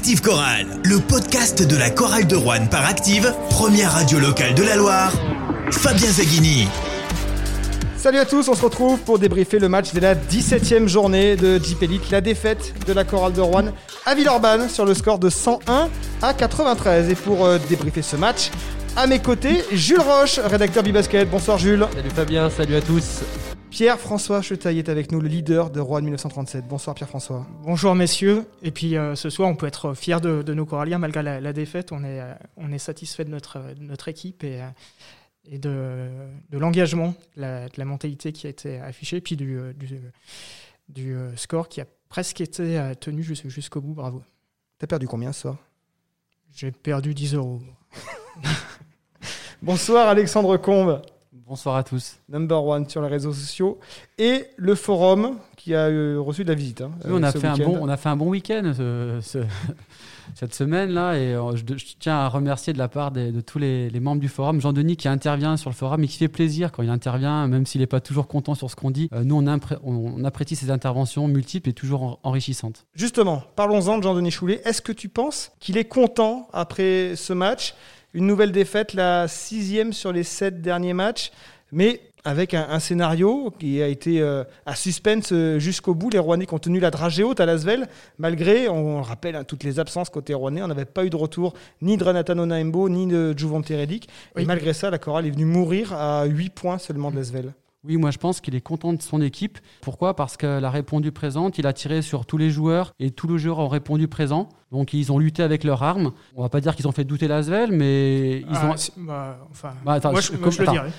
Active Chorale, le podcast de la chorale de Rouen par Active, première radio locale de la Loire. Fabien Zaghini. Salut à tous, on se retrouve pour débriefer le match de la 17e journée de Jeep Elite, la défaite de la chorale de Rouen à Villeurbanne sur le score de 101 à 93. Et pour euh, débriefer ce match, à mes côtés, Jules Roche, rédacteur Bibasket. Bonsoir Jules. Salut Fabien, salut à tous. Pierre-François Chetaille est avec nous, le leader de Rouen 1937. Bonsoir Pierre-François. Bonjour messieurs. Et puis euh, ce soir, on peut être fier de, de nos Coralliens malgré la, la, défaite. On est, euh, on est satisfait de notre, de notre équipe et, euh, et de, de l'engagement, de la, de la, mentalité qui a été affichée, puis du, du, du score qui a presque été tenu jusqu'au bout. Bravo. T'as perdu combien ce soir? J'ai perdu 10 euros. Bonsoir Alexandre Combe. Bonsoir à tous. Number one sur les réseaux sociaux. Et le forum qui a reçu de la visite. Hein, oui, on, a fait un bon, on a fait un bon week-end ce, ce, cette semaine-là. Et je, je, tiens à remercier de la part des, de tous les, les, membres du forum. Jean-Denis qui intervient sur le forum et qui fait plaisir quand il intervient, même s'il n'est pas toujours content sur ce qu'on dit. Euh, nous, on, impré, on, apprécie ses interventions multiples et toujours enrichissantes. Justement, parlons-en de Jean-Denis Choulet. Est-ce que tu penses qu'il est content après ce match? Une nouvelle défaite, la sixième sur les sept derniers matchs, mais avec un, un scénario qui a été euh, à suspense jusqu'au bout. Les Rouennais qui ont tenu la dragée haute à Lasvel, malgré, on rappelle, hein, toutes les absences côté Rouennais. On n'avait pas eu de retour ni de Renatano Naimbo, ni de Jouvante Redic. Oui. Et malgré ça, la chorale est venue mourir à 8 points seulement de Lasvel. Oui, moi je pense qu'il est content de son équipe. Pourquoi? Parce qu'elle a répondu présente, il a tiré sur tous les joueurs et tous les joueurs ont répondu présent. Donc ils ont lutté avec leurs armes. On va pas dire qu'ils ont fait douter Lasvel, mais ils ah, ont. Bah, enfin, bah, attends, moi, je, moi, je le dirais.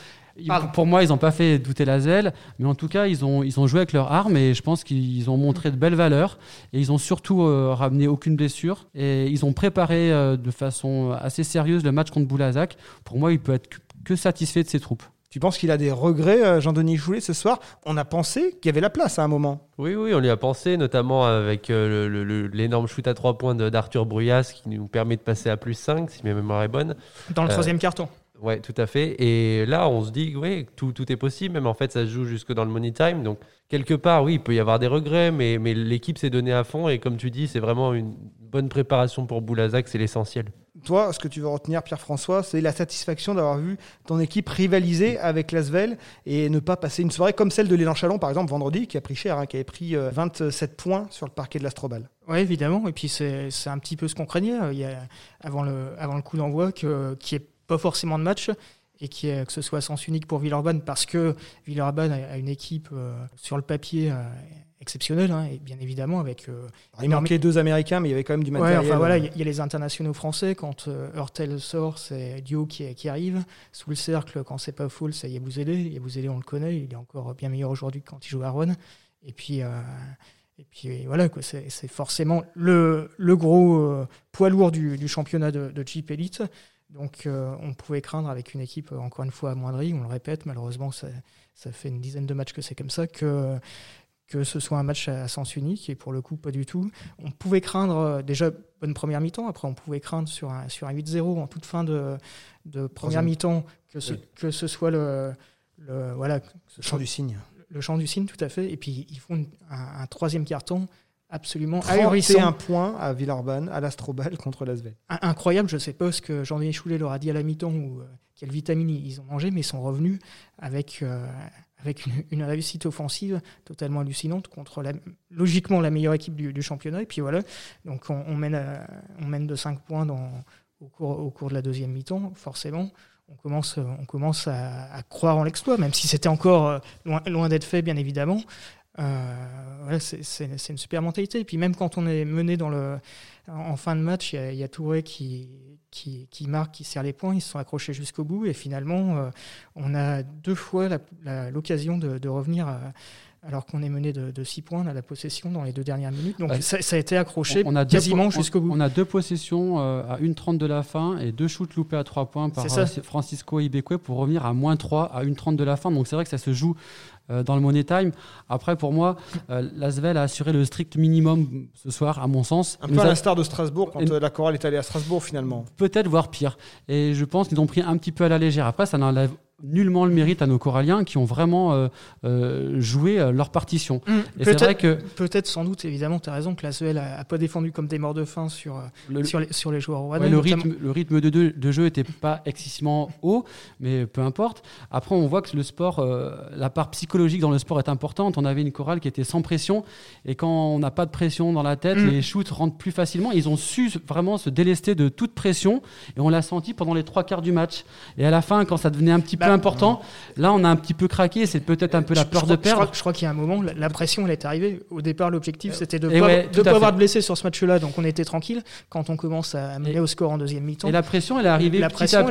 Pour moi, ils n'ont pas fait douter Lasvel, mais en tout cas, ils ont, ils ont joué avec leurs armes et je pense qu'ils ont montré de belles valeurs. Et ils ont surtout euh, ramené aucune blessure. Et ils ont préparé euh, de façon assez sérieuse le match contre Boulazac. Pour moi, il peut être que satisfait de ses troupes. Tu penses qu'il a des regrets, euh, Jean-Denis Choulet, ce soir? On a pensé qu'il y avait la place à un moment. Oui, oui, on lui a pensé, notamment avec euh, l'énorme shoot à 3 points d'Arthur Bruyas qui nous permet de passer à plus 5, si ma mémoire est bonne. Dans le euh, troisième carton. Ouais, tout à fait. Et là, on se dit, oui, tout, tout est possible, même en fait, ça se joue jusque dans le money time. Donc, quelque part, oui, il peut y avoir des regrets, mais, mais l'équipe s'est donnée à fond. Et comme tu dis, c'est vraiment une bonne préparation pour Boulazac, c'est l'essentiel. Toi, ce que tu veux retenir, Pierre-François, c'est la satisfaction d'avoir vu ton équipe rivaliser avec Lasvel et ne pas passer une soirée comme celle de l'élan Chalon, par exemple, vendredi, qui a pris cher, hein, qui avait pris 27 points sur le parquet de l'Astrobal. Oui, évidemment. Et puis, c'est un petit peu ce qu'on craignait a, avant, le, coup d'envoi, qu'il n'y ait pas forcément de match et qui que ce soit sens unique pour Villeurbanne parce que Villeurbanne a une équipe euh, sur le papier euh, exceptionnelle, hein, et bien évidemment avec. Euh, il manquait deux Américains, mais il y avait quand même du matériel. Ouais, enfin voilà, il y, a les internationaux français. Quand euh, Hurtel sort, c'est Dio qui, qui, arrive. Sous le cercle, quand c'est pas full, c'est Yabouzélé. Yabouzélé, on le connaît, il est encore bien meilleur aujourd'hui que quand il joue à Rouen. Et puis. et puis voilà, c'est forcément le, le gros poids lourd du, du championnat de, de Jeep Elite. Donc euh, on pouvait craindre avec une équipe encore une fois amoindrie, on le répète, malheureusement ça, ça fait une dizaine de matchs que c'est comme ça, que, que ce soit un match à sens unique, et pour le coup pas du tout. On pouvait craindre euh, déjà bonne première mi-temps, après on pouvait craindre sur un, sur un 8-0 en toute fin de, de première mi-temps que ce, oui. que ce soit le, le voilà, le chant du cygne. Le chant du cygne, tout à fait. Et puis ils font un, un troisième carton absolument 31 points à Villeurbanne, à l'Astrobal contre l'Asvel. Incroyable, je ne sais pas ce que Jean-Denis Choulet leur a dit à la mi-temps ou euh, quelle vitamine ils ont mangé, mais ils sont revenus avec, euh, avec une, réussite offensive totalement hallucinante contre logiquement la meilleure équipe du, championnat. Et puis voilà, donc on, mène, à, on mène de 5 points au, cours, au cours de la deuxième mi-temps, forcément. On commence, on commence à, à croire en l'exploit, même si c'était encore euh, loin, loin d'être fait, bien évidemment. Euh, c'est une super mentalité. Et puis même quand on est mené dans le, en fin de match, il y a, y a Touré qui, qui, qui, marque, qui serre les points, ils se sont accrochés jusqu'au bout. Et finalement, euh, on a deux fois l'occasion de, de, revenir. À, alors qu'on est mené de, de 6 points, on a la possession dans les deux dernières minutes. Donc ça, ça, a été accroché on a quasiment jusqu'au bout. On a deux possessions euh, à 1,30 de la fin et deux shoots loupés à 3 points par euh, Francisco Ibekwe pour revenir à moins 3 à 1,30 de la fin. Donc c'est vrai que ça se joue euh, dans le Money Time. Après, pour moi, euh, l'Asvel a assuré le strict minimum ce soir, à mon sens. Un peu à l'instar de Strasbourg, quand et... la chorale est allée à Strasbourg, finalement. Peut-être, voire pire. Et je pense qu'ils ont pris un petit peu à la légère. Après, ça n'enlève nullement le mérite à nos Coralliens qui ont vraiment euh, euh, joué euh, leur partition. Hum, Et c'est Peut-être, vrai que peut-être, sans doute, évidemment, tu as raison que la SEL a, a pas défendu comme des morts de faim sur, le, sur, les, sur les joueurs Ouais, le, rythme, le rythme de, jeu était pas excessivement haut, mais peu importe. Après, on voit que le sport, euh, la part psychologique dans le sport est importante. On avait une chorale qui était sans pression, et quand on n'a pas de pression dans la tête, Mm. les shoots rentrent plus facilement. Ils ont su vraiment se délester de toute pression, et on l'a senti pendant les trois quarts du match. Et à la fin, quand ça devenait un petit peu important, là, on a un petit peu craqué. C'est peut-être un peu la peur je de crois- perdre. je crois qu'il y a un moment, la, pression, elle est arrivée. Au départ, l'objectif, c'était de ne pas, ouais, de avoir de blessés sur ce match-là, donc on était tranquille. Quand on commence à mener au score en deuxième mi-temps, Et la pression, elle est arrivée La petit pression, à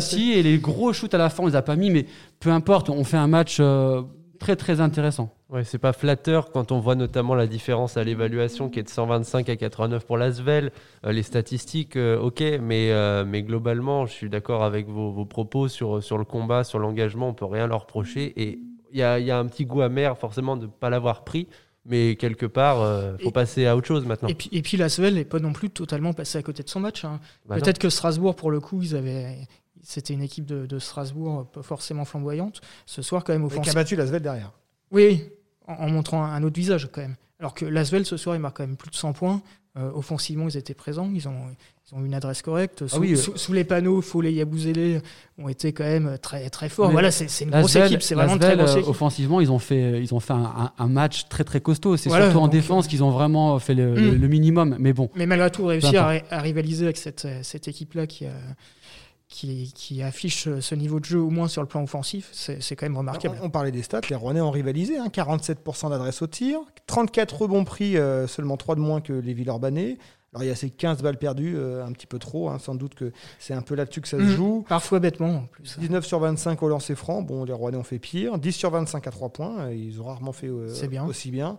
petit, et les gros shoots à la fin, on les a pas mis, mais peu importe, on fait un match euh, très très intéressant. Ouais, c'est pas flatteur quand on voit notamment la différence à l'évaluation qui est de 125 à 89 pour l'Asvel. Euh, les statistiques, euh, ok, mais, euh, mais globalement, je suis d'accord avec vos, vos propos sur, sur le combat, sur l'engagement, on peut rien leur reprocher. Et il y a, il y a un petit goût amer forcément de ne pas l'avoir pris, mais quelque part, il faut Et- passer à autre chose maintenant. Et puis, et puis la Svel n'est pas non plus totalement passée à côté de son match. hein. Bah. Peut-être que Strasbourg, pour le coup, ils avaient. C'était une équipe de, de Strasbourg pas forcément flamboyante. Ce soir, quand même, Mais qui a battu la Svel derrière. Oui, en, en montrant un autre visage, quand même. Alors que l'Asvel, ce soir, il marque quand même plus de 100 points. Euh, offensivement, ils étaient présents. Ils ont, ils ont une adresse correcte. Sous, oui, euh, sous- sous les panneaux, Follet et Yabouzélé ont été quand même très, très forts. Mais Voilà, c'est une grosse équipe. C'est vraiment très Svel, grosse euh, équipe. Offensivement, ils ont fait, ils ont fait un, match très très costaud. C'est Voilà, surtout en défense qu'ils ont vraiment fait le, le- le minimum. Mais bon, Mais malgré tout, réussir à, rivaliser avec cette, euh, cette équipe-là qui, euh, qui, qui affiche ce niveau de jeu, au moins sur le plan offensif, c'est quand même remarquable. On, on parlait des stats, les Rouennais ont rivalisé, hein, 47% d'adresse au tir, 34 rebonds pris, euh, seulement 3 de moins que les Villeurbanais. Alors il y a ces 15 balles perdues, euh, un petit peu trop, hein, sans doute que c'est un peu là-dessus que ça se Mm. joue. Parfois bêtement, en plus. 19 sur 25 au lancer franc, bon les Rouennais ont fait pire, 10 sur 25 à 3 points, euh, ils ont rarement fait euh, bien. aussi bien.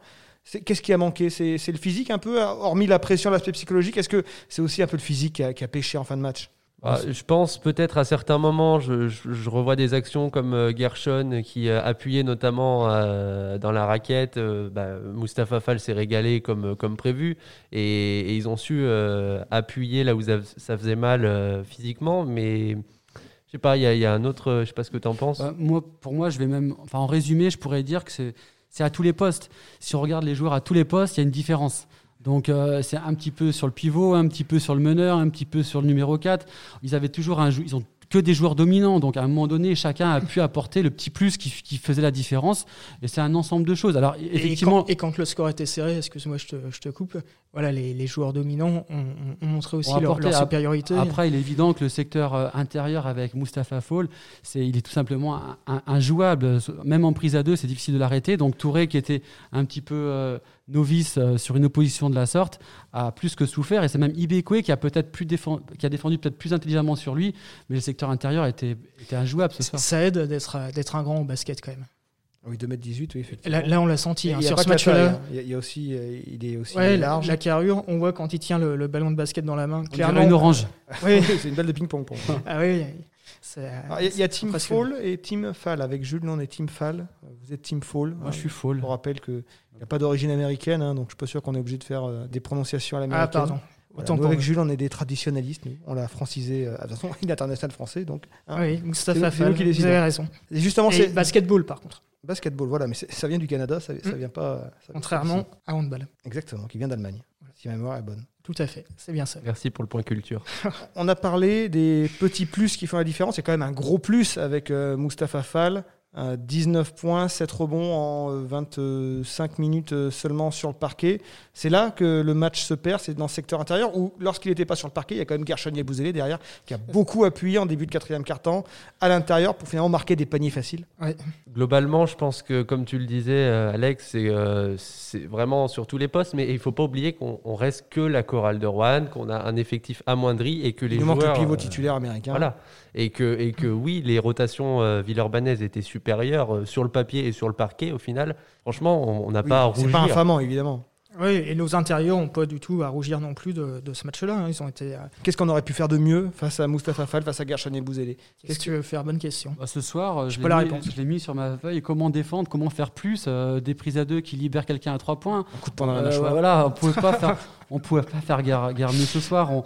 Qu'est-ce qui a manqué? C'est c'est le physique un peu, hormis la pression, l'aspect psychologique, est-ce que c'est aussi un peu le physique qui a, qui a pêché en fin de match? Ah, je pense peut-être à certains moments, je, je- je revois des actions comme euh, Gershon qui euh, appuyait notamment euh, dans la raquette. euh, bah, Mustapha Fall s'est régalé comme, comme prévu et, et ils ont su euh, appuyer là où ça, faisait mal physiquement. Mais je sais pas, il y, a- il y a un autre, je sais pas ce que tu en penses. bah, moi, pour moi, je vais même, enfin, en résumé, je pourrais dire que c'est à tous les postes. Si on regarde les joueurs à tous les postes, il y a une différence. Donc euh, c'est un petit peu sur le pivot, un petit peu sur le meneur, un petit peu sur le numéro 4. Ils avaient toujours un ils ont que des joueurs dominants. Donc à un moment donné, chacun a pu apporter le petit plus qui, qui faisait la différence. Et c'est un ensemble de choses. Alors Et quand, et quand le score était serré, excuse-moi, je te, je te coupe, voilà, les, les joueurs dominants ont, ont- ont montré aussi leur, supériorité. Après, il est évident que le secteur euh, intérieur avec Mustapha Fall, c'est, il est tout simplement injouable. Même en prise à deux, c'est difficile de l'arrêter. Donc Touré, qui était un petit peu euh, novice euh, sur une opposition de la sorte, a plus que souffert. Et c'est même Ibekwe qui a peut-être plus défendu, qui a défendu peut-être plus intelligemment sur lui, mais le secteur intérieur était, était injouable ce soir. Ça aide d'être d'être un grand au basket quand même. Oui, 2m18, oui, effectivement. Là, là, on l'a senti. Il hein, y a sur ce match-là. Il y a- il y a aussi, euh, il est aussi ouais, la, large. la carrure, on voit quand il tient le, le ballon de basket dans la main. On Clairement, une orange. Oui. c'est une balle de ping-pong pour moi. Ah oui, Alors, Il y a, y Team. Fall et Team Fall. Avec Jules, nous, on est Team Fall. Vous êtes Team Fall. Moi, je suis Fall. Je vous rappelle qu'il n'y a pas d'origine américaine, hein, donc je suis pas sûr qu'on est obligé de faire euh, des prononciations à l'américaine. Ah, pardon. Voilà, Autant nous, avec. Jules, on est des traditionnalistes. Nous. On l'a francisé. euh, de toute façon, il est international français. Donc, hein. Oui, C'est nous- c'est nous qui vous avez raison. Et justement, c'est basketball, par contre, basketball. Voilà, mais c'est- ça vient du Canada, ça, ça Mm. vient pas. ça contrairement à handball. Exactement, qui vient d'Allemagne. Si ma mémoire est bonne. Tout à fait, c'est bien ça. Merci pour le point culture. On a parlé des petits plus qui font la différence. Il y a quand même un gros plus avec euh, Mustapha Fall. Euh, 19 points, 7 rebonds en euh, 25 minutes euh, seulement sur le parquet. C'est là que le match se perd, c'est dans le secteur intérieur où, lorsqu'il n'était pas sur le parquet, il y a quand même Gershon Yabouzélé derrière qui a beaucoup appuyé en début de quatrième quart-temps à l'intérieur pour finalement marquer des paniers faciles. Globalement, je pense que, comme tu le disais, euh, Alex, c'est euh, c'est vraiment sur tous les postes, mais il ne faut pas oublier qu'on on reste que la chorale de Rouen, qu'on a un effectif amoindri et que les il nous manque joueurs. le pivot euh, titulaire américain. Voilà. Et que, et que oui, les rotations euh, villeurbanaises étaient supérieures euh, sur le papier et sur le parquet au final. Franchement, on n'a Oui, pas à c'est rougir. pas infamant, évidemment. Oui, et nos intérieurs n'ont pas du tout à rougir non plus de, de ce match-là. hein. Ils ont été. euh, Qu'est-ce qu'on aurait pu faire de mieux face à Mustapha Fall, face à Gershon Yabouzélé Qu'est-ce que tu veux faire? Bonne question. Bah, ce soir, euh, je pas l'ai la mis- réponse. je l'ai mis sur ma feuille. Comment défendre, comment faire plus, euh, des prises à deux qui libèrent quelqu'un à trois points. Un coup de poing dans la Euh, mâchoire. voilà, on pouvait pas faire, on pouvait pas faire mieux ce soir. On,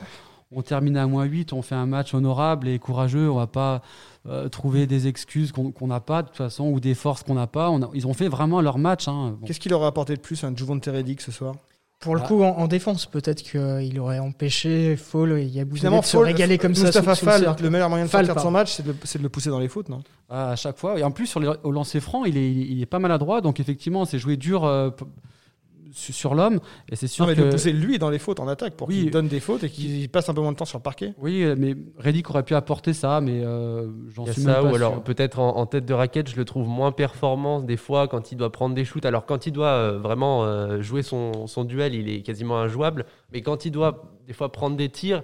on termine à moins 8, on fait un match honorable et courageux. On va pas euh, trouver des excuses qu'on n'a pas de toute façon ou des forces qu'on n'a pas. On a- ils ont fait vraiment leur match. hein. Bon. Qu'est-ce qu'il aurait apporté de plus un Juvon Redick ce soir? Pour le Ah. coup, en, en défense, peut-être qu'il aurait empêché Fall et Yabusele de se Fall- régaler comme ça. Mustafa sous- sous le Fall, cercle. le meilleur moyen de Fall, de son match, c'est de, le pousser dans les fautes, non? À chaque fois. Et en plus, sur les, au lancer franc, il est, il est pas maladroit. Donc, effectivement, c'est joué dur euh, sur, l'homme. Et c'est sûr Non, mais que. de pousser lui dans les fautes en attaque pour Oui. qu'il donne des fautes et qu'il passe un peu moins de temps sur le parquet. Oui, mais Reddick aurait pu apporter ça, mais euh, j'en suis ça, même pas ou alors peut-être en, en tête de raquette, je le trouve moins performant des fois quand il doit prendre des shoots. Alors quand il doit euh, vraiment euh, jouer son, son duel, il est quasiment injouable. Mais quand il doit des fois prendre des tirs,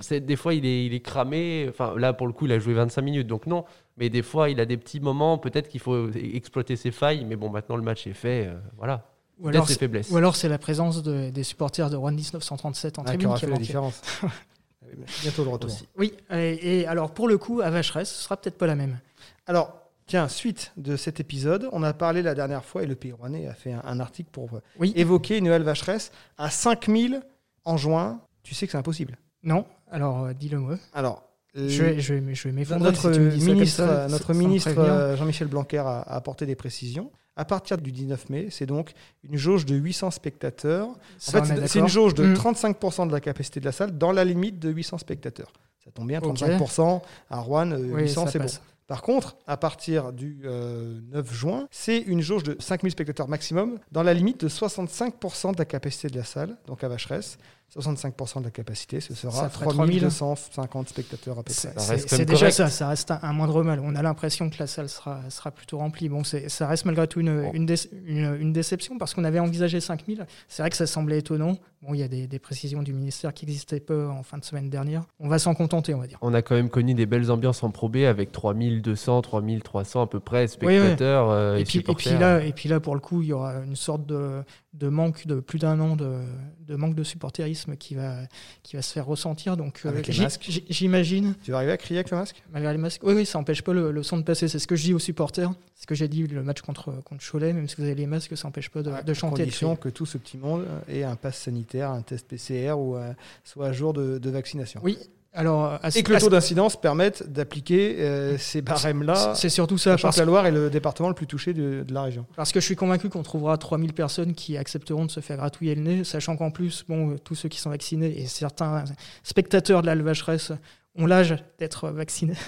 c'est- des fois il est, il est cramé. Enfin là pour le coup, il a joué 25 minutes, donc non. Mais des fois, il a des petits moments. Peut-être qu'il faut exploiter ses failles. Mais bon, maintenant le match est fait. euh, voilà. Ou alors, ses c'est- faiblesses. ou alors c'est la présence de- des supporters de Rwanda 1937 en Ah, qui tribune qui fait la différence. Bientôt le retour. Aussi. Oui, et, et alors pour le coup, à Vacheresse, ce sera peut-être pas la même. Alors, tiens, suite de cet épisode, on a parlé la dernière fois, et le Pays Rouennais a fait un, un article pour euh, Oui. évoquer une nouvelle vacheresse à 5000 en juin. Tu sais que c'est impossible. Non Alors, euh, dis-le moi. Alors, Je vais, je vais, je vais m'effondrer notre si tu me dis ça comme ministre, ça, notre ministre euh, Jean-Michel Blanquer a, a apporté des précisions. À partir du 19 mai, c'est donc une jauge de 800 spectateurs. En Ça, fait, est c'est- une jauge de Mm. 35% de la capacité de la salle dans la limite de 800 spectateurs. Ça tombe bien, Ok. 35% à Rouen, euh, Oui, 800 ça c'est bon. Par contre, à partir du euh, 9 juin, c'est une jauge de 5000 spectateurs maximum dans la limite de 65% de la capacité de la salle, donc à Vacheresse. 65% de la capacité, ce sera Ça ferait 3000. 3250 spectateurs à peu près. C'est- déjà correct. ça, ça reste un, un moindre mal. On a l'impression que la salle sera, sera plutôt remplie. Bon, c'est- ça reste malgré tout une, Bon. une, dé- une- une déception parce qu'on avait envisagé 5000. C'est vrai que ça semblait étonnant. Bon, il y a des, des précisions du ministère qui existaient peu en fin de semaine dernière. On va s'en contenter, on va dire. On a quand même connu des belles ambiances en Pro B avec 3200, 3300 à peu près Oui, oui. spectateurs euh, et, Et puis, et, supporters. puis là, et puis là, pour le coup, il y aura une sorte de, de manque de plus d'un an de, de manque de supporterisme qui va, qui va se faire ressentir. Donc, euh, Avec les masques. j'imagine, Tu vas arriver à crier avec le masque? Malgré les masques, oui, oui, ça n'empêche pas le, le son de passer. C'est ce que je dis aux supporters. C'est ce que j'ai dit le match contre, contre Cholet. Même si vous avez les masques, ça n'empêche pas de, de à chanter. de condition que tout ce petit monde ait un pass sanitaire, un test PCR ou euh, soit à jour de, de vaccination. Oui. Alors, à ce- Et que le taux d'incidence permette d'appliquer euh, ces barèmes-là, c'est surtout ça. Parce, que la Loire est le département le plus touché de, de la région. parce que je suis convaincu qu'on trouvera 3000 personnes qui accepteront de se faire gratouiller le nez, sachant qu'en plus, bon, tous ceux qui sont vaccinés et certains spectateurs de la Vacheresse ont l'âge d'être vaccinés.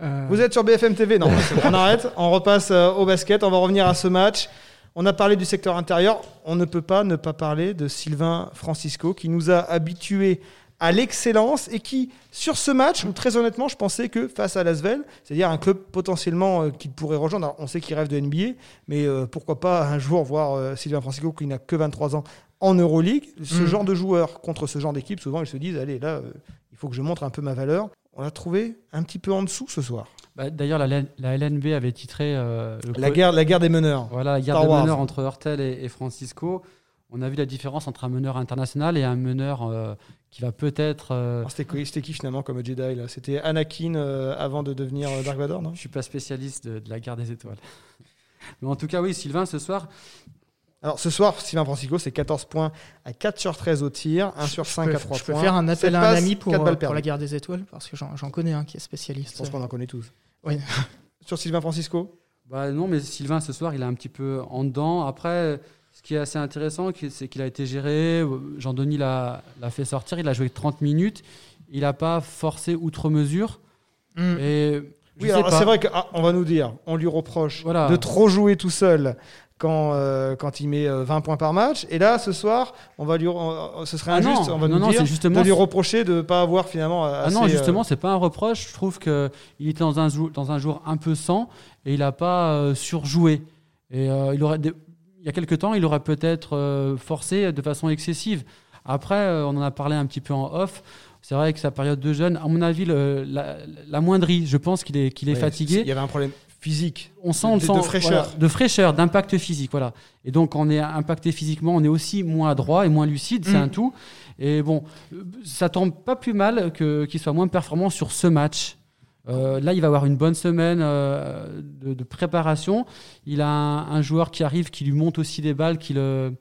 Euh, Vous êtes sur BFM TV Non, on arrête, on repasse euh, au basket, on va revenir à ce match. On a parlé du secteur intérieur, on ne peut pas ne pas parler de Sylvain Francisco qui nous a habitués à l'excellence et qui, sur ce match, où très honnêtement, je pensais que face à Lasvel, c'est-à-dire un club potentiellement euh, qu'il pourrait rejoindre, alors, on sait qu'il rêve de NBA, mais euh, pourquoi pas un jour voir euh, Sylvain Francisco qui n'a que 23 ans en Euroleague. Ce Mm. genre de joueurs contre ce genre d'équipe, souvent ils se disent, allez là, euh, il faut que je montre un peu ma valeur. On l'a trouvé un petit peu en dessous ce soir. Bah, D'ailleurs, la, LN la LNB avait titré le La guerre, la guerre des meneurs. Voilà, la guerre Star de Wars. meneurs entre Hurtel et, et Francisco. On a vu la différence entre un meneur international et un meneur euh, qui va peut-être. euh, Alors, C'était qui- c'était qui finalement comme Jedi là? C'était Anakin euh, avant de devenir euh, Dark Vador, non? Je suis pas spécialiste de, de la guerre des étoiles. Mais en tout cas, oui, Sylvain, ce soir, Alors ce soir, Sylvain Francisco, c'est 14 points à 4 sur 13 au tir, 1 sur 5 je peux, à 3 je peux points. faire un appel à un ami pour, euh, pour la guerre des étoiles, parce que j'en j'en connais un qui est Je spécialiste. pense qu'on en connaît tous. Oui. Sur Sylvain Francisco? Bah non, mais Sylvain, ce soir, il est un petit peu en dedans. Après, ce qui est assez intéressant, c'est qu'il a été géré. Jean-Denis l'a fait sortir. Il a joué 30 minutes. Il n'a pas forcé outre mesure. Mm. Et je Oui, alors c'est vrai qu'on va nous dire, on lui reproche Voilà. de trop jouer tout seul quand, euh, quand il met euh, 20 points par match. Et là, ce soir, on va lui, on- ce serait Ah non, injuste, on va non, nous non, dire, justement de lui reprocher de ne pas avoir finalement Ah assez, non, euh, justement, c'est pas un reproche. Je trouve que il était dans un jour, dans un jour un peu sans et il n'a pas euh, surjoué. Et euh, il aurait, des- il y a quelques temps, il aurait peut-être euh, forcé de façon excessive. Après, euh, on en a parlé un petit peu en off. C'est vrai que sa période de jeune, à mon avis, le- la, la moindrie. Je pense qu'il est, qu'il est ouais, fatigué. Il y avait un problème physique. on sent, on le sent, de fraîcheur. voilà, de fraîcheur, d'impact physique, voilà. Et donc, on est impacté physiquement, on est aussi moins adroit et moins lucide, c'est Mm. un tout. Et bon, euh, ça tombe pas plus mal que qu'il soit moins performant sur ce match. Euh, là, il va avoir une bonne semaine euh, de, de préparation. Il a un, un joueur qui arrive, qui lui monte aussi des balles, qui le,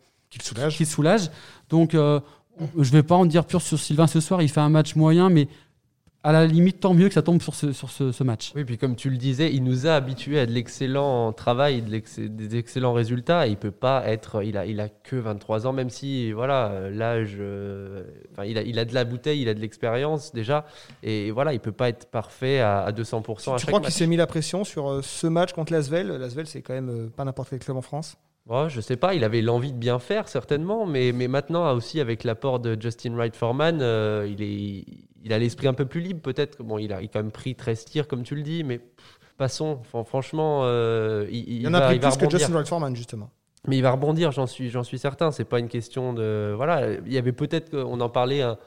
soulage. qui le soulage. Donc, euh, Je vais pas en dire pur sur Sylvain ce soir. Il fait un match moyen, mais à la limite, tant mieux que ça tombe sur ce, sur ce, ce match. Oui, puis comme tu le disais, il nous a habitués à de l'excellent travail, de l'ex- des excellents résultats. Et il peut pas être, il a, il a que 23 ans, même si voilà l'âge, euh, enfin il a, il a de la bouteille, il a de l'expérience déjà, et voilà, il peut pas être parfait à, à 200% à Tu chaque crois qu'il s'est mis la pression sur euh, ce match contre l'Asvel? L'Asvel, c'est quand même euh, pas n'importe quel club en France. Ouais, je sais pas, il avait l'envie de bien faire certainement, mais, mais maintenant aussi avec l'apport de Justin Wright Foreman, euh, il, est, il a l'esprit un peu plus libre peut-être. Bon, il a, il a quand même pris 13 tirs comme tu le dis, mais pff, passons. Enfin, franchement, euh, il, Il y en va, a pris plus que. Justin Wright Foreman, justement. Mais il va rebondir, j'en suis, j'en suis certain. C'est pas une question de voilà. Il y avait peut-être, on en parlait. Un,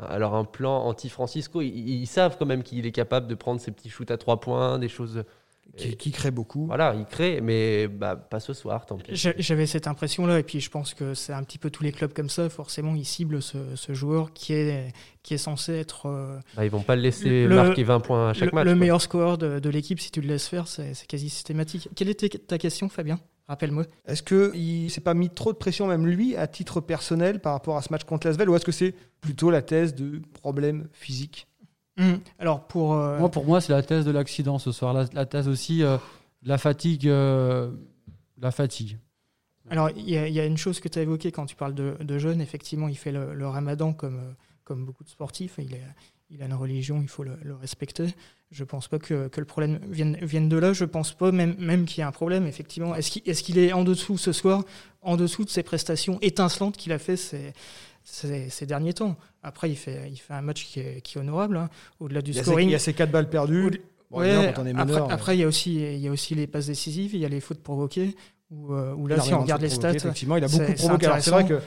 alors un plan anti-Francisco, ils, ils savent quand même qu'il est capable de prendre ses petits shoots à trois points, des choses. Qui, qui crée beaucoup. Voilà, il crée, mais bah, pas ce soir, tant pis. J'a- J'avais cette impression-là, et puis je pense que c'est un petit peu tous les clubs comme ça. Forcément, ils ciblent ce, ce joueur qui est, qui est censé être euh, Bah, ils vont pas le laisser Le- marquer 20 points à chaque le, match. le quoi. meilleur scoreur de, de l'équipe. Si tu le laisses faire, c'est quasi systématique. Quelle était ta question, Fabien? Rappelle-moi. Est-ce qu'il s'est pas mis trop de pression, même lui, à titre personnel, par rapport à ce match contre l'Asvel, ou est-ce que c'est plutôt la thèse de problèmes physiques Hum, Alors, pour. euh, Moi, pour moi, c'est la thèse de l'accident ce soir. La, la thèse aussi euh, de la fatigue. euh, la fatigue. Alors, il y, a- il y a une chose que tu as évoquée quand tu parles de, de jeûne. Effectivement, il fait le, le ramadan comme, comme beaucoup de sportifs. Il, est- il a une religion, il faut le, le respecter. Je pense pas que, que le problème vienne, vienne de là. Je pense pas même, même qu'il y a un problème, effectivement. Est-ce qu'il est, qu'il est en dessous ce soir, en dessous de ses prestations étincelantes qu'il a fait ces, derniers temps Après, il fait, il fait un match qui est, qui est honorable, hein, au-delà du scoring. il y a ces quatre balles perdues. Bon, Ouais, évidemment, quand on est après, après, il y a aussi, il y a aussi les passes décisives, il y a les fautes provoquées. Où, euh, où là, si on regarde de les stats, effectivement, il a beaucoup provoqué. Alors, C'est vrai que. Euh,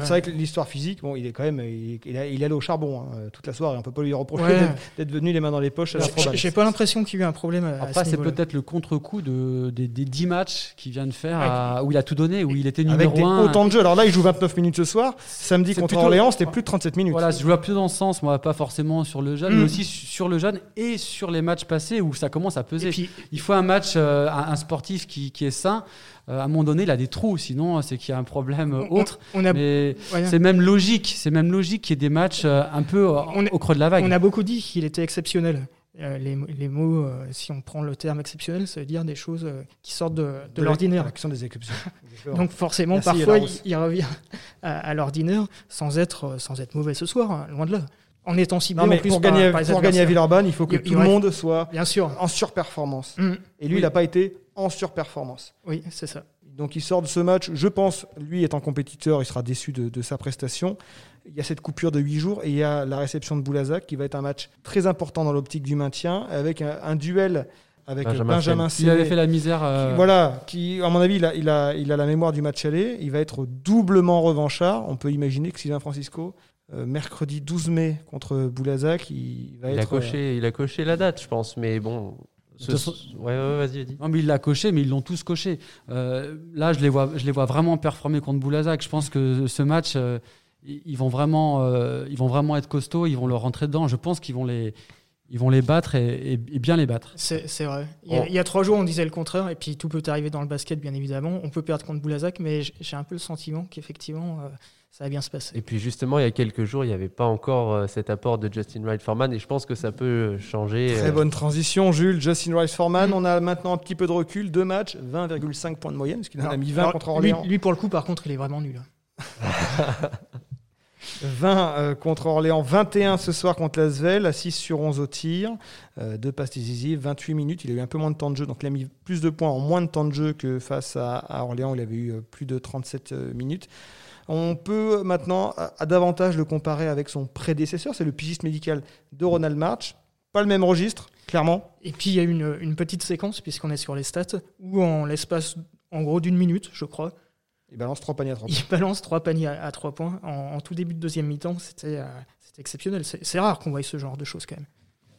c'est vrai que l'histoire physique, bon, il est quand même, il, il a- il est allé au charbon hein, toute la soirée. On peut pas lui reprocher Ouais. d'être- venu les mains dans les poches à la J'ai- Proban. J'ai pas l'impression qu'il y a eu un problème. Après, ce c'est peut-être le contre-coup de, des, des 10 matchs qu'il vient de faire, à- où il a tout donné, où il était Avec numéro des 1. autant de jeux. Alors là, il joue 29 minutes ce soir. Samedi contre plutôt- Orléans, c'était plus de 37 minutes. Voilà, je vois plus dans ce sens, moi, pas forcément sur le jeune, Mm. mais aussi sur le jeune et sur les matchs passés où ça commence à peser. Et puis, Il faut un match, euh, un, un sportif qui, qui est sain. Euh, à un moment donné, il a des trous, sinon c'est qu'il y a un problème euh, on- autre. on a, Mais c'est même logique, c'est même logique qu'il y ait des matchs euh, un peu euh, On au creux de la vague. on a beaucoup dit qu'il était exceptionnel. Euh, les, les mots, euh, si on prend le terme exceptionnel, ça veut dire des choses euh, qui sortent de, de l'ordinaire. La question des exceptions. Donc forcément, Merci, parfois, il, revient à, à l'ordinaire sans être, euh, sans être mauvais ce soir, hein, loin de là. En étant ciblé Non, mais en plus pour par- gagner, par pour gagner à. Villeurbanne, il faut que Il- tout le monde soit Bien sûr. en surperformance. Mm. Et lui, Oui. il n'a pas été en surperformance. Oui, c'est ça. Donc il sort de ce match, je pense, lui étant compétiteur, il sera déçu de, de sa prestation. Il y a cette coupure de 8 jours et il y a la réception de Boulazac qui va être un match très important dans l'optique du maintien avec un, un duel avec Benjamin Benjamin, Il avait fait la misère. euh, qui- voilà, qui, à mon avis, il a, il, a, il a la mémoire du match aller. Il va être doublement revanchard. On peut imaginer que Sylvain Francisco, euh, mercredi 12 mai contre Boulazac, il va Il a, être. euh, coché, il a coché la date, je pense, mais bon. Ce- façon- Ouais, ouais, vas-y, vas-y. Non, mais il l'a coché, mais ils l'ont tous coché. Euh, là, je les, vois, je les vois vraiment performer contre Boulazac. Je pense que ce match, euh, ils vont, vraiment, euh, ils vont vraiment être costauds, ils vont leur rentrer dedans. Je pense qu'ils vont les, ils vont les battre et, et- et bien les battre. C'est c'est vrai. Il y, a, Bon. il y a trois jours, on disait le contraire, et puis tout peut arriver dans le basket, bien évidemment. On peut perdre contre Boulazac, mais j'ai un peu le sentiment qu'effectivement, euh, ça va bien se passer. Et puis justement, il y a quelques jours, il n'y avait pas encore euh, cet apport de Justin Wright Foreman et je pense que ça peut changer. Très euh, bonne transition, Jules. Justin Rice Foreman, on a maintenant un petit peu de recul. Deux matchs, 20,5 points de moyenne, parce qu'il en a mis 20 Alors, contre Orléans. lui, pour le coup, par contre, il est vraiment nul. hein. 20 euh, contre Orléans, 21 ce soir contre l'Asvel, à 6 sur 11 au tir, euh, deux passes décisives, 28 minutes. Il a eu un peu moins de temps de jeu, donc il a mis plus de points en moins de temps de jeu que face à, à Orléans. Il avait eu euh, plus de 37 euh, minutes. On peut maintenant à, à davantage le comparer avec son prédécesseur, c'est le pigiste médical de Ronald March. Pas le même registre, clairement. Et puis, il y a une, une petite séquence, puisqu'on est sur les stats, où en l'espace, en gros, d'une minute, je crois, Il balance trois paniers à 30 il balance trois paniers à, à trois points. En, en tout début de deuxième mi-temps, c'était euh, exceptionnel. C'est rare qu'on voie ce genre de choses, quand même.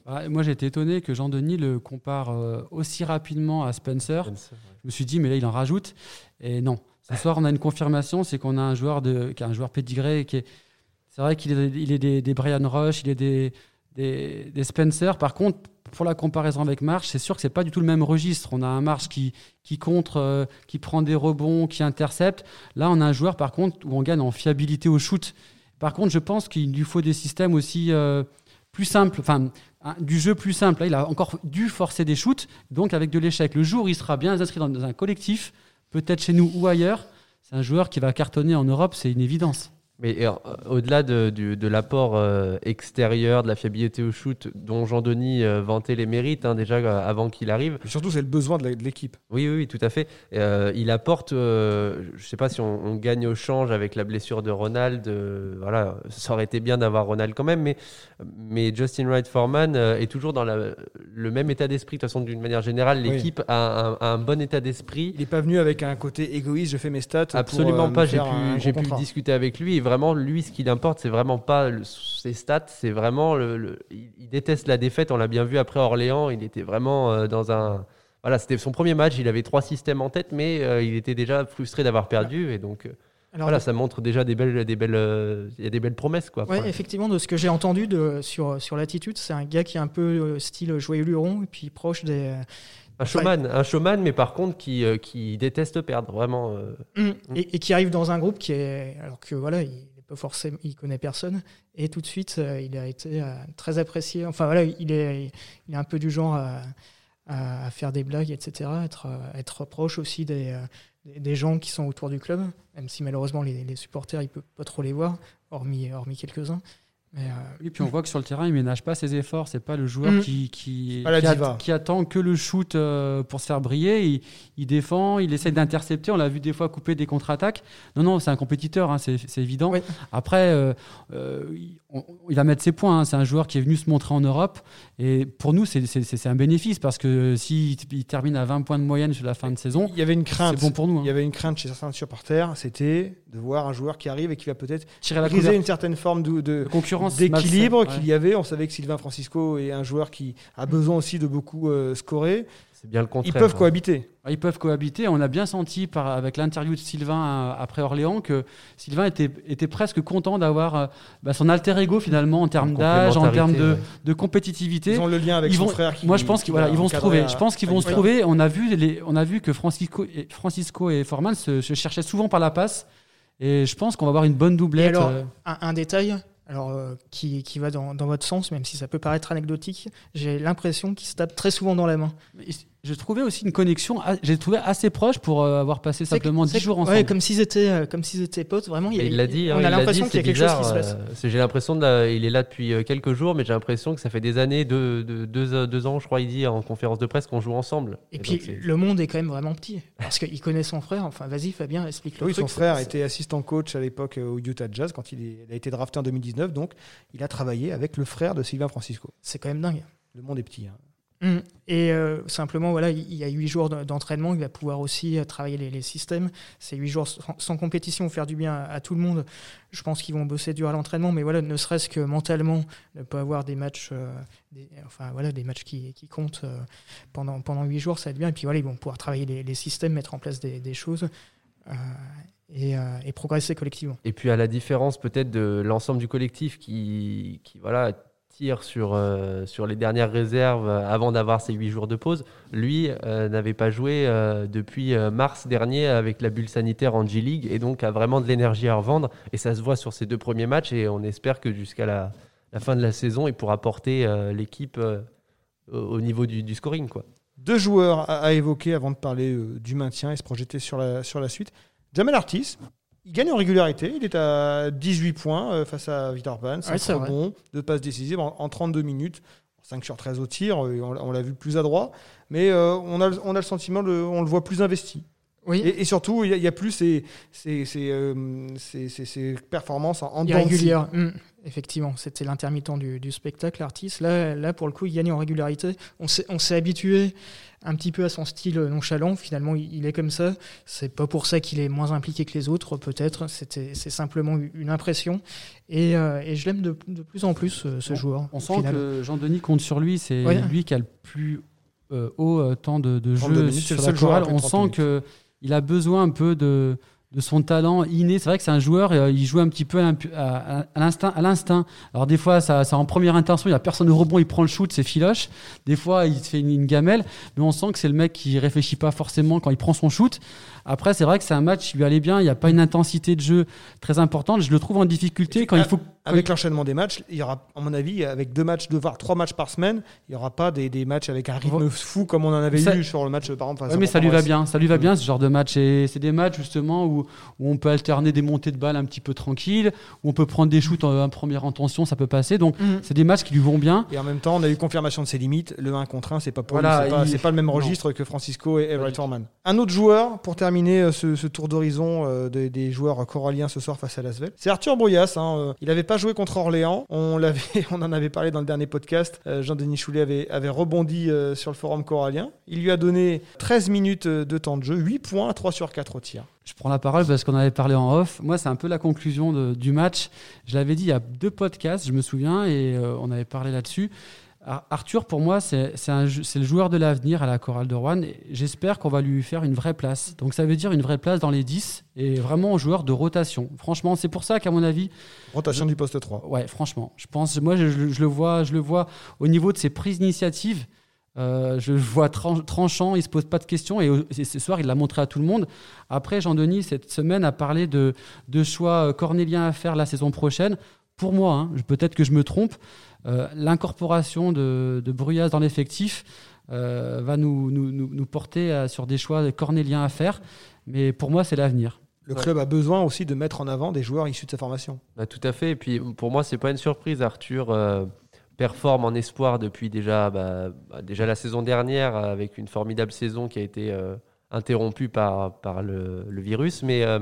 Ouais, moi, j'ai été étonné que Jean-Denis le compare euh, aussi rapidement à Spencer. Spencer, ouais. Je me suis dit, mais là, il en rajoute. Et non. Ce soir, on a une confirmation, c'est qu'on a un joueur, qui est un joueur pédigré. Qui est, c'est vrai qu'il est, des, Brian Rush, il est des, des, Spencer. Par contre, pour la comparaison avec March, c'est sûr que c'est pas du tout le même registre. On a un March qui, qui contre, euh, qui prend des rebonds, qui intercepte. Là, on a un joueur, par contre, où on gagne en fiabilité au shoot. Par contre, je pense qu'il lui faut des systèmes aussi euh, plus simples, enfin, du jeu plus simple. Là, il a encore dû forcer des shoots, donc avec de l'échec. Le jour il sera bien inscrit dans un collectif, peut-être chez nous ou ailleurs, c'est un joueur qui va cartonner en Europe, c'est une évidence. Mais euh, au-delà de, l'apport euh, extérieur, de la fiabilité au shoot, dont Jean-Denis euh, vantait les mérites hein, déjà avant qu'il arrive, Et surtout, c'est le besoin de l'équipe. oui, oui, oui, tout à fait. Euh, il apporte, euh, je ne sais pas si on, on gagne au change avec la blessure de Ronald. euh, voilà, ça aurait été bien d'avoir Ronald quand même, mais, mais Justin Wright Foreman est toujours dans la- le même état d'esprit. De toute façon, d'une manière générale, Oui. l'équipe a, un- a un bon état d'esprit. Il n'est pas venu avec un côté égoïste, je fais mes stats. Absolument me pas. J'ai pu, discuter avec lui vraiment, lui, ce qui l'importe, c'est vraiment pas le- ses stats, c'est vraiment le, le- il, déteste la défaite. On l'a bien vu après Orléans. Il était vraiment euh, dans un. Voilà, c'était son premier match. Il avait trois systèmes en tête, mais euh, il était déjà frustré d'avoir perdu et donc. euh, Alors, voilà, ça montre déjà des belles, des belles, euh, y a des belles promesses quoi. Ouais, effectivement, de ce que j'ai entendu de, sur, sur l'attitude, c'est un gars qui est un peu euh, style joyeux luron et puis proche des. Un showman, un showman, mais par contre qui, euh, qui déteste perdre vraiment. euh. Mm. Et, et qui arrive dans un groupe qui est. Alors que voilà, il est pas forcément. Il connaît personne. Et tout de suite, euh, il a été euh, très apprécié. Enfin voilà, il est, il est un peu du genre à, à- à faire des blagues, etc. Être, euh, être proche aussi des, euh, des, des gens qui sont autour du club, même si malheureusement les, les supporters, il peut pas trop les voir, hormis, hormis quelques-uns. Mais, euh, Et puis on voit que sur le terrain, il ménage pas ses efforts. C'est pas le joueur Mm. qui, qui, attend que le shoot euh, pour se faire briller. Il, il défend, il essaie d'intercepter. On l'a vu des fois couper des contre-attaques. Non, non, c'est un compétiteur, hein, c'est évident. Oui. Après, euh, on- il va mettre ses points. hein. C'est un joueur qui est venu se montrer en Europe. Et pour nous, c'est- un bénéfice parce que s'il il termine à 20 points de moyenne sur la fin de saison, Il y avait une crainte. c'est bon pour nous. hein. Il y avait une crainte chez certains supporters, c'était de voir un joueur qui arrive et qui va peut-être Tirer la briser une certaine forme de, concurrence d'équilibre qu'il y avait. On savait que Sylvain Francisco est un joueur qui a besoin aussi de beaucoup euh, scorer. C'est bien le contraire. Ils peuvent hein. cohabiter. Ils peuvent cohabiter. On a bien senti par, avec l'interview de Sylvain euh, après Orléans que Sylvain était, était presque content d'avoir euh, bah, son alter ego finalement en termes d'âge, en termes de, compétitivité. Ils ont le lien avec Ils son vont- frère. Qui, Moi, je pense qui qu'ils voilà, va ils vont se trouver. à- Je pense qu'ils vont se trouver. On a vu, les, on a vu que Francisco et, Francisco et Forman se, se cherchaient souvent par la passe. Et je pense qu'on va avoir une bonne Et doublette. alors, euh, un, un détail alors, euh, qui, qui va dans, dans votre sens, même si ça peut paraître anecdotique, j'ai l'impression qu'il se tape très souvent dans la main. J'ai trouvé aussi une connexion, a- j'ai trouvé assez proche pour euh, avoir passé simplement que- 10 c'est jours ensemble. ouais, comme s'ils étaient, euh, comme s'ils étaient potes. Vraiment, il, il l'a dit, hein, on il a l'impression qu'il y a quelque chose qui se passe. euh, J'ai l'impression qu'il est là depuis quelques jours, mais j'ai l'impression que ça fait des années, deux, deux, deux, ans, je crois, il dit en conférence de presse qu'on joue ensemble. Et, puis le monde est quand même vraiment petit parce qu'il connaît son frère. Enfin, vas-y, Fabien, explique le Oui, truc. son frère était assistant coach à l'époque au Utah Jazz quand il, est- il a été drafté en 2019. Donc, il a travaillé avec le frère de Sylvain Francisco. C'est quand même dingue. Le monde est petit. hein. Mm. Et euh, simplement, voilà, il y a huit jours de- d'entraînement. Il va pouvoir aussi euh, travailler les, systèmes. Ces huit jours sans, sans compétition, faire du bien à, tout le monde. Je pense qu'ils vont bosser dur à l'entraînement, mais voilà, ne serait-ce que mentalement, ne pas avoir des matchs, euh, enfin voilà, des matchs qui, comptent pendant pendant huit jours, ça va être bien. Et puis voilà, ils vont pouvoir travailler les, systèmes, mettre en place des, choses et, et progresser collectivement. Et puis à la différence peut-être de l'ensemble du collectif qui, qui voilà, sur, euh, sur les dernières réserves euh, avant d'avoir ses huit jours de pause, lui euh, n'avait pas joué depuis mars dernier avec la bulle sanitaire en G-League et donc a vraiment de l'énergie à revendre. Et ça se voit sur ses deux premiers matchs et on espère que jusqu'à la, fin de la saison, il pourra porter l'équipe au, au niveau du, scoring. Quoi. Deux joueurs à, évoquer avant de parler du maintien et se projeter sur la, sur la suite. Jamel Artis, il gagne en régularité. Il est à 18 points euh, face à Vitor Pan. 5 Ouais, rebonds, 2 passes décisives en, en 32 minutes. 5 sur 13 au tir, euh, on, on l'a vu plus adroit. Mais euh, on, a, le- on a le sentiment, de, on le voit plus investi. Oui. Et, et surtout, il n'y a, il y a plus ces, ces, ces, euh, ces- ces- ces performances en, en dents de scie. irrégulière. Mm, effectivement, c'était l'intermittent du, du spectacle, l'artiste. Là, là, pour le coup, il gagne en régularité. On s'est, on s'est habitué un petit peu à son style nonchalant. Finalement, il, il est comme ça. C'est pas pour ça qu'il est moins impliqué que les autres, peut-être. C'était, c'est simplement une impression. Et, euh, et je l'aime de, de plus en plus, ce, ce On- joueur. On sent final. que Jean-Denis compte sur lui. C'est Ouais. lui qui a le plus euh, haut euh, temps de, de 32 jeu minutes, sur le la seul joueur chorale. On 30 sent minutes. que il a besoin un peu de, de son talent inné. C'est vrai que c'est un joueur, euh, il joue un petit peu à, l'instinct. à. Alors des fois, ça, ça en première intention, il n'y a personne au rebond, il prend le shoot, c'est filoche. Des fois, il se fait une, une gamelle, mais on sent que c'est le mec qui réfléchit pas forcément quand il prend son shoot. Après, c'est vrai que c'est un match qui lui allait bien. Il n'y a pas une intensité de jeu très importante. Je le trouve en difficulté quand il faut. quand Avec l'enchaînement des matchs, il y aura, à mon avis, avec deux matchs, deux voire trois matchs par semaine, il n'y aura pas des, des matchs avec un rythme fou comme on en avait Ça- eu sur le match, par exemple. Ouais, mais ça lui va bien, ça lui va bien ce genre de match. Et c'est des matchs justement où, où on peut alterner des montées de balles un petit peu tranquilles, où on peut prendre des shoots en, en première intention, ça peut passer. Donc Mhm. c'est des matchs qui lui vont bien. Et en même temps, on a eu confirmation de ses limites. Le 1 contre 1, c'est pas pour Voilà, c'est pas, il- c'est pas le même non. registre que Francisco et Pas Everett Foreman. Un autre joueur pour terminer euh, ce, tour d'horizon euh, des, joueurs coralliens ce soir face à Lasvel, c'est Arthur Brouillas. hein, euh, il n'avait pas joué contre Orléans. On en avait parlé dans le dernier podcast. Jean-Denis Choulet avait, rebondi sur le forum corallien. Il lui a donné 13 minutes de temps de jeu, 8 points, 3 sur 4 au tir. Je prends la parole parce qu'on avait parlé en off. Moi, c'est un peu la conclusion du match. Je l'avais dit il y a deux podcasts, je me souviens, et on avait parlé là-dessus. Ar- Arthur, pour moi, c'est le joueur de l'avenir à la chorale de Rouen. J'espère qu'on va lui faire une vraie place. Donc, ça veut dire une vraie place dans les 10 et vraiment un joueur de rotation. Franchement, c'est pour ça qu'à mon avis, Rotation du poste 3. Ouais, franchement, je pense, moi, je, le vois, je le vois au niveau de ses prises d'initiative. euh, je le vois tran- tranchant, il se pose pas de questions et, ce soir il l'a montré à tout le monde. Après, Jean-Denis cette semaine a parlé de, de choix euh, cornéliens à faire la saison prochaine. Pour moi, hein, peut-être que je me trompe, l'incorporation de, de Bruyas dans l'effectif euh, va nous, nous, nous- nous porter euh, sur des choix cornéliens à faire. Mais pour moi, c'est l'avenir. Le Ouais. club a besoin aussi de mettre en avant des joueurs issus de sa formation. Bah, tout à fait. Et puis pour moi, c'est pas une surprise. Arthur euh, performe en espoir depuis déjà, bah, bah, déjà la saison dernière avec une formidable saison qui a été euh, interrompue par, par le, le virus. Mais, euh,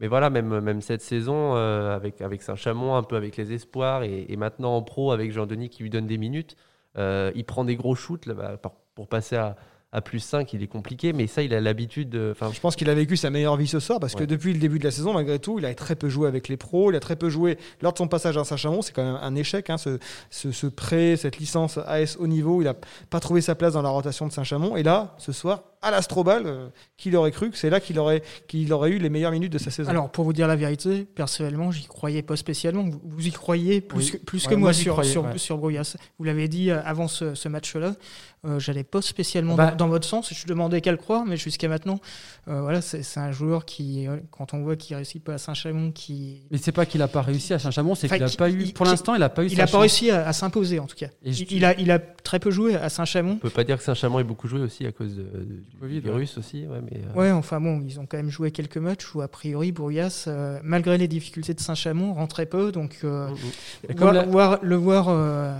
mais voilà, même, même cette saison euh, avec, avec Saint-Chamond, un peu avec les espoirs et, et maintenant en pro avec Jean-Denis qui lui donne des minutes. euh, il prend des gros shoots là, bah, par- pour passer à, à plus 5, il est compliqué. Mais ça, il a l'habitude de. enfin, Je pense qu'il a vécu sa meilleure vie ce soir parce que Ouais. depuis le début de la saison, malgré tout, il a très peu joué avec les pros, il a très peu joué lors de son passage à Saint-Chamond. C'est quand même un échec, hein, ce, ce, ce prêt, cette licence AS haut niveau. Il n'a pas trouvé sa place dans la rotation de Saint-Chamond. Et là, ce soir, à l'Astrobal, euh, qui l'aurait cru que c'est là qu'il aurait, qu'il aurait eu les meilleures minutes de sa saison Alors, pour vous dire la vérité, personnellement, j'y croyais pas spécialement. Vous, vous y croyez plus, Oui. que, plus Ouais, que moi, sur, croyais, sur, ouais. sur Bruyas. Vous l'avez dit euh, avant ce, ce match-là. Euh, J'allais pas spécialement Bah- dans, dans votre sens. Je demandais qu'à le croire, mais jusqu'à maintenant, euh, voilà, c'est un joueur qui, quand on voit qu'il réussit pas à Saint-Chamond, qui Mais c'est pas qu'il a pas réussi à Saint-Chamond, c'est qu'il a pas eu. Pour l'instant, il a pas eu. il a pas réussi à, à s'imposer en tout cas. Et je- Il, il a, il a très peu joué à Saint-Chamond. on peut pas dire que Saint-Chamond ait beaucoup joué aussi à cause de- de- du Covid, virus aussi. Ouais, mais, euh, Ouais, enfin bon, ils ont quand même joué quelques matchs où a priori Bourias, euh, malgré les difficultés de Saint-Chamond, rentrait peu. Donc euh, mm, mm. Voir, la- voir- le voir euh,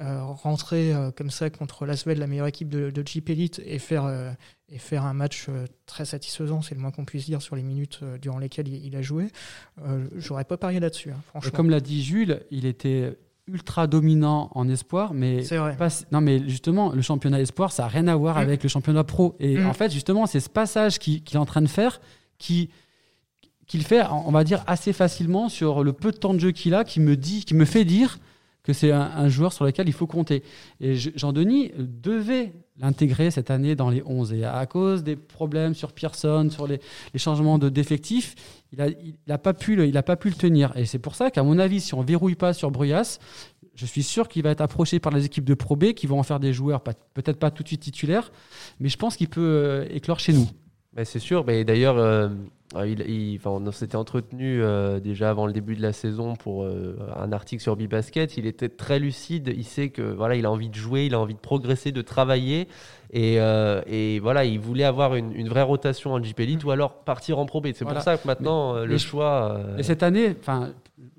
rentrer comme ça contre l'Asvel, la meilleure équipe de, de Jeep Elite, et faire, et faire un match très satisfaisant, c'est le moins qu'on puisse dire sur les minutes durant lesquelles il, il a joué, j'aurais pas parié là-dessus, hein, franchement. comme l'a dit Jules, il était ultra dominant en espoir, mais pas- non mais justement le championnat espoir ça a rien à voir Mm. avec le championnat pro et Mm. en fait justement c'est ce passage qui- qu'il est en train de faire qui qu'il fait on va dire assez facilement sur le peu de temps de jeu qu'il a qui me dit qui me fait dire que c'est un, joueur sur lequel il faut compter. Et je- Jean-Denis devait l'intégrer cette année dans les 11 et à cause des problèmes sur Pearson sur les, changements de d'effectifs il a, il, a pas pu le, tenir. Et c'est pour ça qu'à mon avis si on verrouille pas sur Bruyas je suis sûr qu'il va être approché par les équipes de Pro B qui vont en faire des joueurs, peut-être pas tout de suite titulaires, mais je pense qu'il peut euh, éclore chez nous. Bah, c'est sûr, mais d'ailleurs, euh, euh, il, il- enfin, on s'était entretenu euh, déjà avant le début de la saison pour euh, un article sur Bibasket. Il était très lucide. Il sait que voilà, il a envie de jouer, il a envie de progresser, de travailler, et, euh, et voilà, il voulait avoir une, une vraie rotation en JP Elite ou alors partir en Pro B. C'est Voilà. pour ça que maintenant le mais- choix. Et cette année, enfin,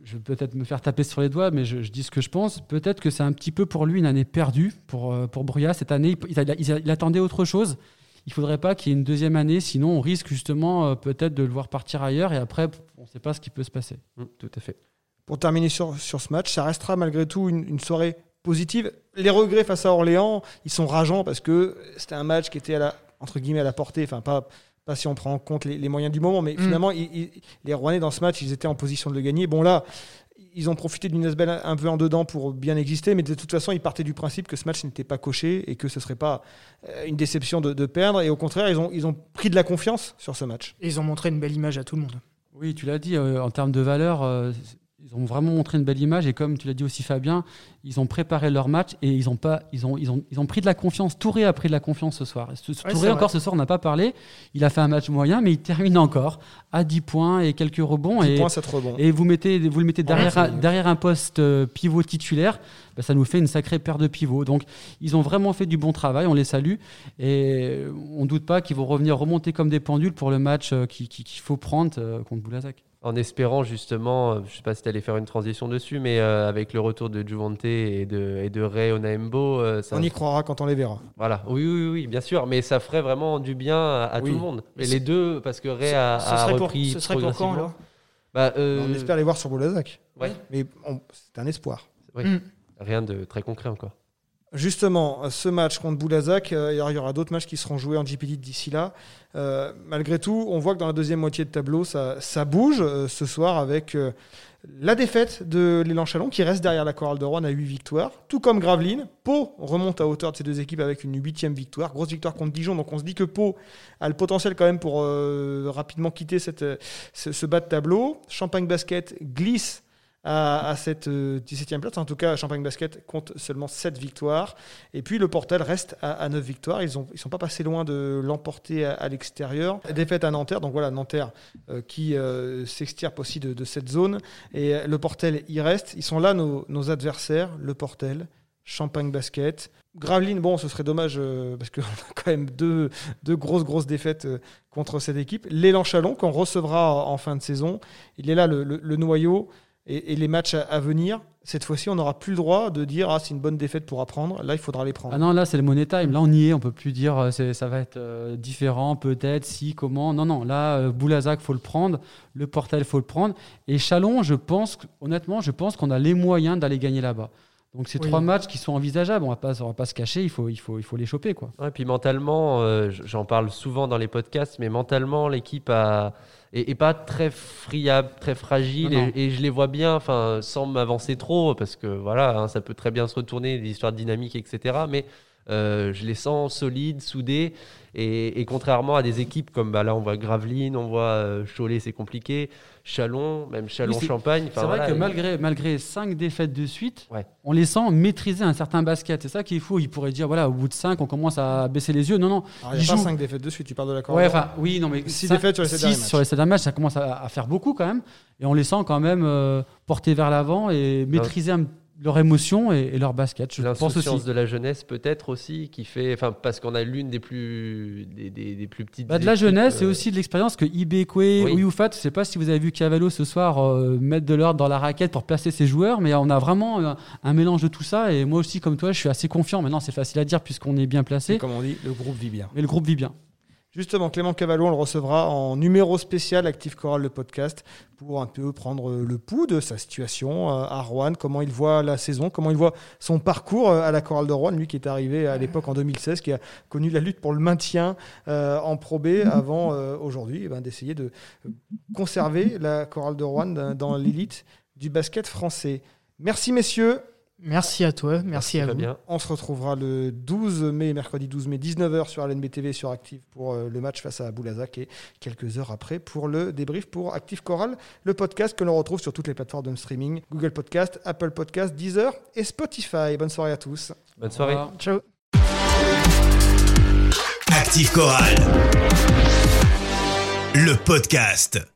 je vais peut-être me faire taper sur les doigts, mais je, je dis ce que je pense. Peut-être que c'est un petit peu pour lui une année perdue pour, pour Bruyas. Cette année, il, il- il- il attendait autre chose. Il faudrait pas qu'il y ait une deuxième année, sinon on risque justement euh, peut-être de le voir partir ailleurs et après, on ne sait pas ce qui peut se passer. mm, tout à fait. Pour terminer sur, sur ce match, ça restera malgré tout une, une soirée positive. Les regrets face à Orléans, ils sont rageants parce que c'était un match qui était à la, entre guillemets à la portée, enfin pas, pas si on prend en compte les, les moyens du moment, mais Mm. finalement, ils- ils- les Rouennais dans ce match, ils étaient en position de le gagner. Bon là, ils ont profité d'une Asbel un peu en dedans pour bien exister, mais de toute façon, ils partaient du principe que ce match n'était pas coché et que ce serait pas euh, une déception de, de perdre. Et au contraire, ils ont, ils ont pris de la confiance sur ce match. Et ils ont montré une belle image à tout le monde. Oui, tu l'as dit, euh, en termes de valeur, euh, ils ont vraiment montré une belle image. Et comme tu l'as dit aussi, Fabien, ils ont préparé leur match et ils ont, pas, ils ont, ils ont, ils ont pris de la confiance. Touré a pris de la confiance ce soir. Touré, encore ce soir, on n'a pas parlé. Il a fait un match moyen, mais il termine encore à 10 points et quelques rebonds. 10 et, points, 7 rebonds. et vous, mettez, vous le mettez derrière, un, mieux. derrière un poste euh, pivot titulaire, bah, ça nous fait une sacrée paire de pivots. Donc, ils ont vraiment fait du bon travail, on les salue. Et on ne doute pas qu'ils vont revenir remonter comme des pendules pour le match euh, qui- qui- qu'il faut prendre euh, contre Boulazac. En espérant justement, euh, je sais pas si tu allais faire une transition dessus, mais euh, avec le retour de Juvante et de, et de Ray Onaembo, euh, ça, On y croira quand on les verra. voilà. Oui, oui, oui, bien sûr, mais ça ferait vraiment du bien à, à Oui. tout le monde. Et les deux, parce que Ray a, ce, a serait pour, repris ce serait pour quand alors Bah, euh, On espère les voir sur Boulazac. ouais, Mais on- c'est un espoir. Mm. rien de très concret encore. Justement, ce match contre Boulazac, euh, il y aura- d'autres matchs qui seront joués en GPD d'ici là. Euh, malgré tout, on voit que dans la deuxième moitié de tableau, ça, bouge euh, ce soir avec la défaite de l'élan Chalon qui reste derrière la chorale de Rouen à 8 victoires, tout comme Gravelines. Pau remonte à hauteur de ces deux équipes avec une huitième victoire, grosse victoire contre Dijon. Donc on se dit que Pau a le potentiel quand même pour rapidement quitter cette, ce, ce bas de tableau. Champagne Basket glisse à, cette euh, 17e place. En tout cas, Champagne Basket compte seulement 7 victoires. Et puis le Portel reste à, à 9 victoires. Ils ne ils sont pas passés loin de l'emporter à, l'extérieur. Défaite à Nanterre. Donc voilà, Nanterre euh, qui euh, s'extirpe aussi de, cette zone. Et euh, le Portel y reste. Ils sont là, nos, adversaires. Le Portel, Champagne Basket. Gravelines, bon, ce serait dommage euh, parce qu'on a quand même deux, deux grosses, grosses défaites euh, contre cette équipe. L'élan Chalon, qu'on recevra en, fin de saison. Il est là, le- le noyau. Et, et les matchs à, à venir, cette fois-ci, on n'aura plus le droit de dire ah, c'est une bonne défaite pour apprendre. Là, il faudra les prendre. Ah non, là, c'est le money time. Là, on y est. On peut plus dire euh, ça va être euh, différent, peut-être, si, comment. Non, non. Là, euh, Boulazac, faut le prendre. Le Portel, faut le prendre. Et Chalon, je pense, honnêtement, je pense qu'on a les moyens d'aller gagner là-bas. Donc, c'est Oui. trois matchs qui sont envisageables. On va pas, on va pas se cacher. Il faut, il faut, il faut les choper, quoi. Ouais, puis mentalement, euh, j'en parle souvent dans les podcasts, mais mentalement, l'équipe a est pas très friable, très fragile, Non, non. Et, et je les vois bien, enfin, sans m'avancer trop, parce que voilà, hein, ça peut très bien se retourner, des histoires dynamiques, etc. Mais euh, je les sens solides, soudés, et, et contrairement à des équipes comme bah, là, on voit Gravelines, on voit euh, Cholet, c'est compliqué, Chalon, même Chalon-Champagne. C'est vrai que malgré, malgré cinq défaites de suite, Ouais. on les sent maîtriser un certain basket. C'est ça qui est fou. Ils pourraient dire, voilà, au bout de cinq, on commence à baisser les yeux. Non, non. Alors, il n'y a pas 5 défaites de suite, tu parles de la Ouais, Corée. enfin, oui, non, mais Six cinq- défaites sur les sept derniers matchs. sur les sept derniers matchs, ça commence à, à faire beaucoup quand même. Et on les sent quand même euh, porter vers l'avant et maîtriser un- leur émotion et, et leur basket. Je pense aussi. de la jeunesse peut-être aussi qui fait, enfin parce qu'on a l'une des plus des, des- des plus petites. Bah, de la jeunesse et euh, aussi de l'expérience que Ibekwe, Oui. Oyoufat, je sais pas si vous avez vu Cavallo ce soir euh, mettre de l'ordre dans la raquette pour placer ses joueurs, mais on a vraiment un, un mélange de tout ça. Et moi aussi, comme toi, je suis assez confiant. Maintenant, c'est facile à dire puisqu'on est bien placé, comme on dit, le groupe vit bien. mais le groupe vit bien. Justement, Clément Cavallo, on le recevra en numéro spécial Active Choral, le podcast, pour un peu prendre le pouls de sa situation euh, à Rouen, comment il voit la saison, comment il voit son parcours euh, à la chorale de Rouen, lui qui est arrivé à l'époque en 2016, qui a connu la lutte pour le maintien euh, en Pro B avant aujourd'hui eh ben, d'essayer de conserver la chorale de Rouen dans l'élite du basket français. Merci messieurs. Merci à toi, merci, à vous. On se retrouvera le 12 mai, mercredi 12 mai, 19h sur LNB TV sur Active pour euh, le match face à Boulazac et quelques heures après pour le débrief pour Active Choral, le podcast que l'on retrouve sur toutes les plateformes de streaming, Google Podcast, Apple Podcast, Deezer et Spotify. Bonne soirée à tous. Bonne soirée. Ciao. Active Chorale. Le podcast.